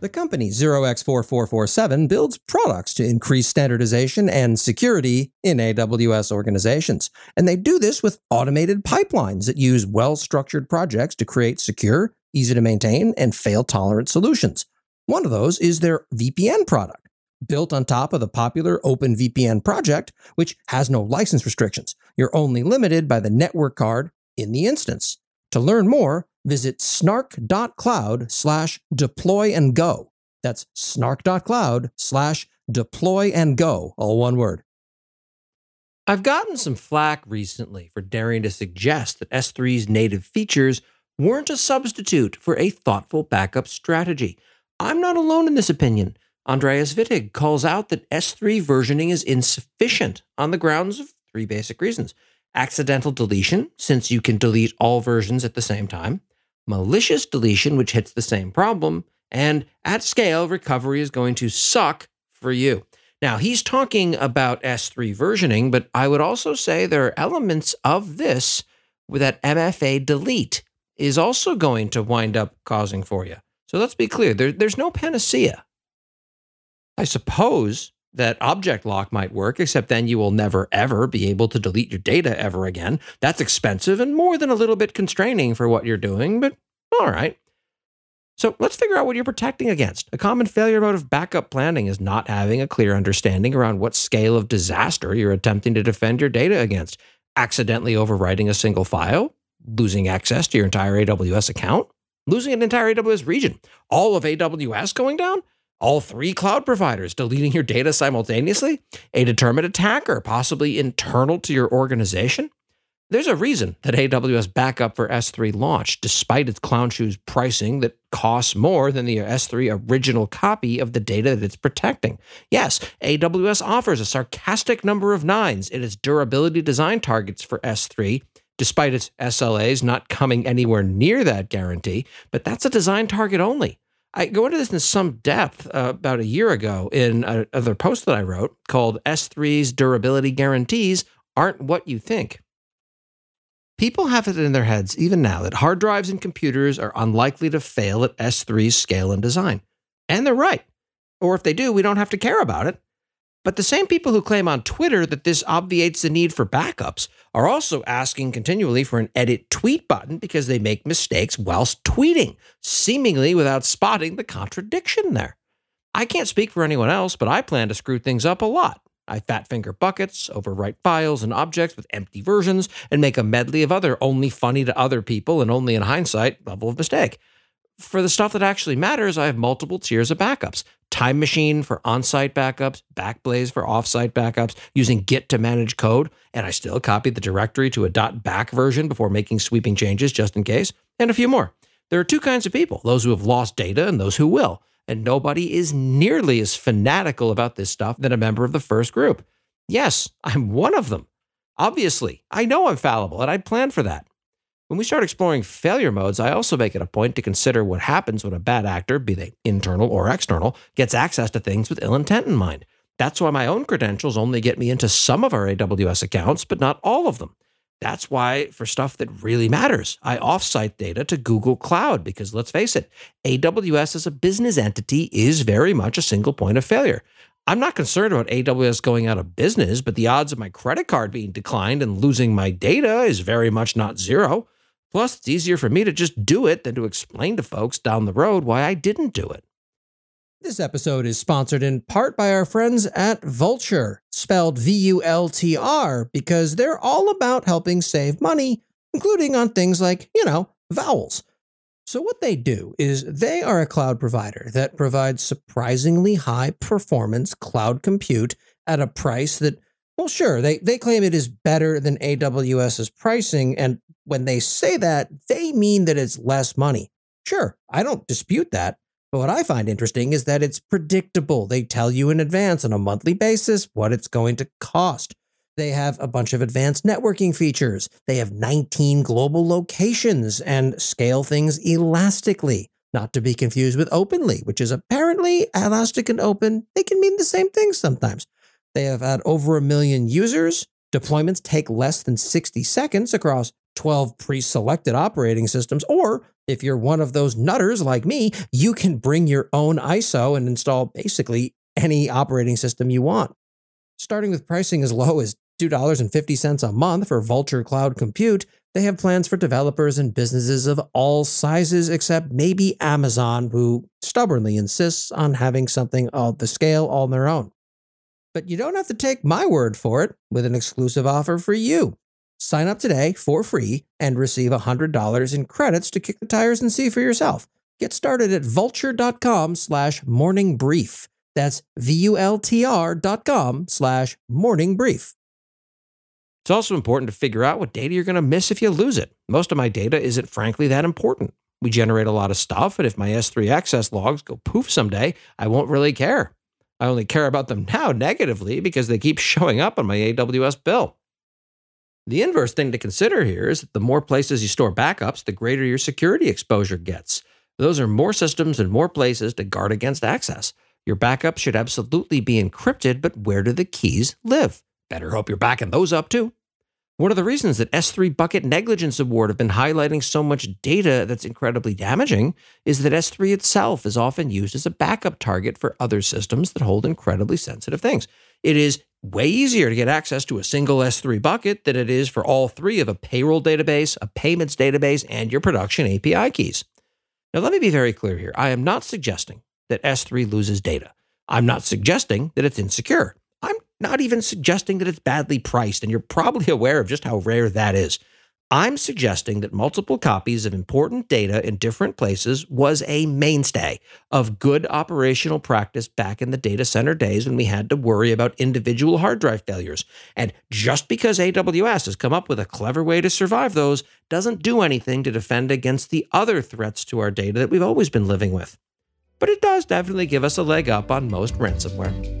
The company 0x4447 builds products to increase standardization and security in AWS organizations. And they do this with automated pipelines that use well structured projects to create secure, easy to maintain, and fail tolerant solutions. One of those is their VPN product, built on top of the popular OpenVPN project, which has no license restrictions. You're only limited by the network card in the instance. To learn more, visit snark.cloud slash deploy and go. That's snark.cloud slash deploy and go, all one word. I've gotten some flack recently for daring to suggest that S3's native features weren't a substitute for a thoughtful backup strategy. I'm not alone in this opinion. Andreas Wittig calls out that S3 versioning is insufficient on the grounds of three basic reasons accidental deletion, since you can delete all versions at the same time, malicious deletion, which hits the same problem, and at scale, recovery is going to suck for you. Now, he's talking about S3 versioning, but I would also say there are elements of this that MFA delete is also going to wind up causing for you. So let's be clear there, there's no panacea. I suppose that object lock might work, except then you will never ever be able to delete your data ever again. That's expensive and more than a little bit constraining for what you're doing, but all right. So let's figure out what you're protecting against. A common failure mode of backup planning is not having a clear understanding around what scale of disaster you're attempting to defend your data against. Accidentally overwriting a single file, losing access to your entire AWS account, losing an entire AWS region, all of AWS going down all three cloud providers deleting your data simultaneously, a determined attacker, possibly internal to your organization. There's a reason that AWS backup for S3 launched, despite its clown shoes pricing that costs more than the S3 original copy of the data that it's protecting. Yes, AWS offers a sarcastic number of nines in its durability design targets for S3, despite its SLAs not coming anywhere near that guarantee, but that's a design target only. I go into this in some depth uh, about a year ago in another post that I wrote called S3's Durability Guarantees Aren't What You Think. People have it in their heads, even now, that hard drives and computers are unlikely to fail at S3's scale and design. And they're right. Or if they do, we don't have to care about it. But the same people who claim on Twitter that this obviates the need for backups are also asking continually for an edit tweet button because they make mistakes whilst tweeting, seemingly without spotting the contradiction there. I can't speak for anyone else, but I plan to screw things up a lot. I fat finger buckets, overwrite files and objects with empty versions, and make a medley of other only funny to other people and only in hindsight level of mistake. For the stuff that actually matters, I have multiple tiers of backups. Time Machine for on site backups, Backblaze for off site backups, using Git to manage code, and I still copy the directory to a .back version before making sweeping changes just in case, and a few more. There are two kinds of people those who have lost data and those who will, and nobody is nearly as fanatical about this stuff than a member of the first group. Yes, I'm one of them. Obviously, I know I'm fallible, and I plan for that. When we start exploring failure modes, I also make it a point to consider what happens when a bad actor, be they internal or external, gets access to things with ill intent in mind. That's why my own credentials only get me into some of our AWS accounts, but not all of them. That's why, for stuff that really matters, I offsite data to Google Cloud because let's face it, AWS as a business entity is very much a single point of failure. I'm not concerned about AWS going out of business, but the odds of my credit card being declined and losing my data is very much not zero. Plus, it's easier for me to just do it than to explain to folks down the road why I didn't do it. This episode is sponsored in part by our friends at Vultr, spelled V U L T R, because they're all about helping save money, including on things like, you know, vowels. So, what they do is they are a cloud provider that provides surprisingly high performance cloud compute at a price that, well, sure, they, they claim it is better than AWS's pricing, and when they say that, they mean that it's less money. Sure, I don't dispute that. But what I find interesting is that it's predictable. They tell you in advance on a monthly basis what it's going to cost. They have a bunch of advanced networking features. They have 19 global locations and scale things elastically, not to be confused with openly, which is apparently elastic and open. They can mean the same thing sometimes. They have had over a million users. Deployments take less than 60 seconds across 12 pre selected operating systems. Or if you're one of those nutters like me, you can bring your own ISO and install basically any operating system you want. Starting with pricing as low as $2.50 a month for Vultr Cloud Compute, they have plans for developers and businesses of all sizes, except maybe Amazon, who stubbornly insists on having something of the scale on their own. But you don't have to take my word for it with an exclusive offer for you. Sign up today for free and receive $100 in credits to kick the tires and see for yourself. Get started at vultr.com slash morning brief. That's V-U-L-T-R dot com slash morning brief. It's also important to figure out what data you're going to miss if you lose it. Most of my data isn't frankly that important. We generate a lot of stuff, and if my S3 access logs go poof someday, I won't really care. I only care about them now negatively because they keep showing up on my AWS bill. The inverse thing to consider here is that the more places you store backups, the greater your security exposure gets. Those are more systems and more places to guard against access. Your backups should absolutely be encrypted, but where do the keys live? Better hope you're backing those up too. One of the reasons that S3 Bucket Negligence Award have been highlighting so much data that's incredibly damaging is that S3 itself is often used as a backup target for other systems that hold incredibly sensitive things. It is way easier to get access to a single S3 bucket than it is for all three of a payroll database, a payments database, and your production API keys. Now, let me be very clear here. I am not suggesting that S3 loses data. I'm not suggesting that it's insecure I'm not even suggesting that it's badly priced, and you're probably aware of just how rare that is. I'm suggesting that multiple copies of important data in different places was a mainstay of good operational practice back in the data center days when we had to worry about individual hard drive failures. And just because AWS has come up with a clever way to survive those doesn't do anything to defend against the other threats to our data that we've always been living with. But it does definitely give us a leg up on most ransomware.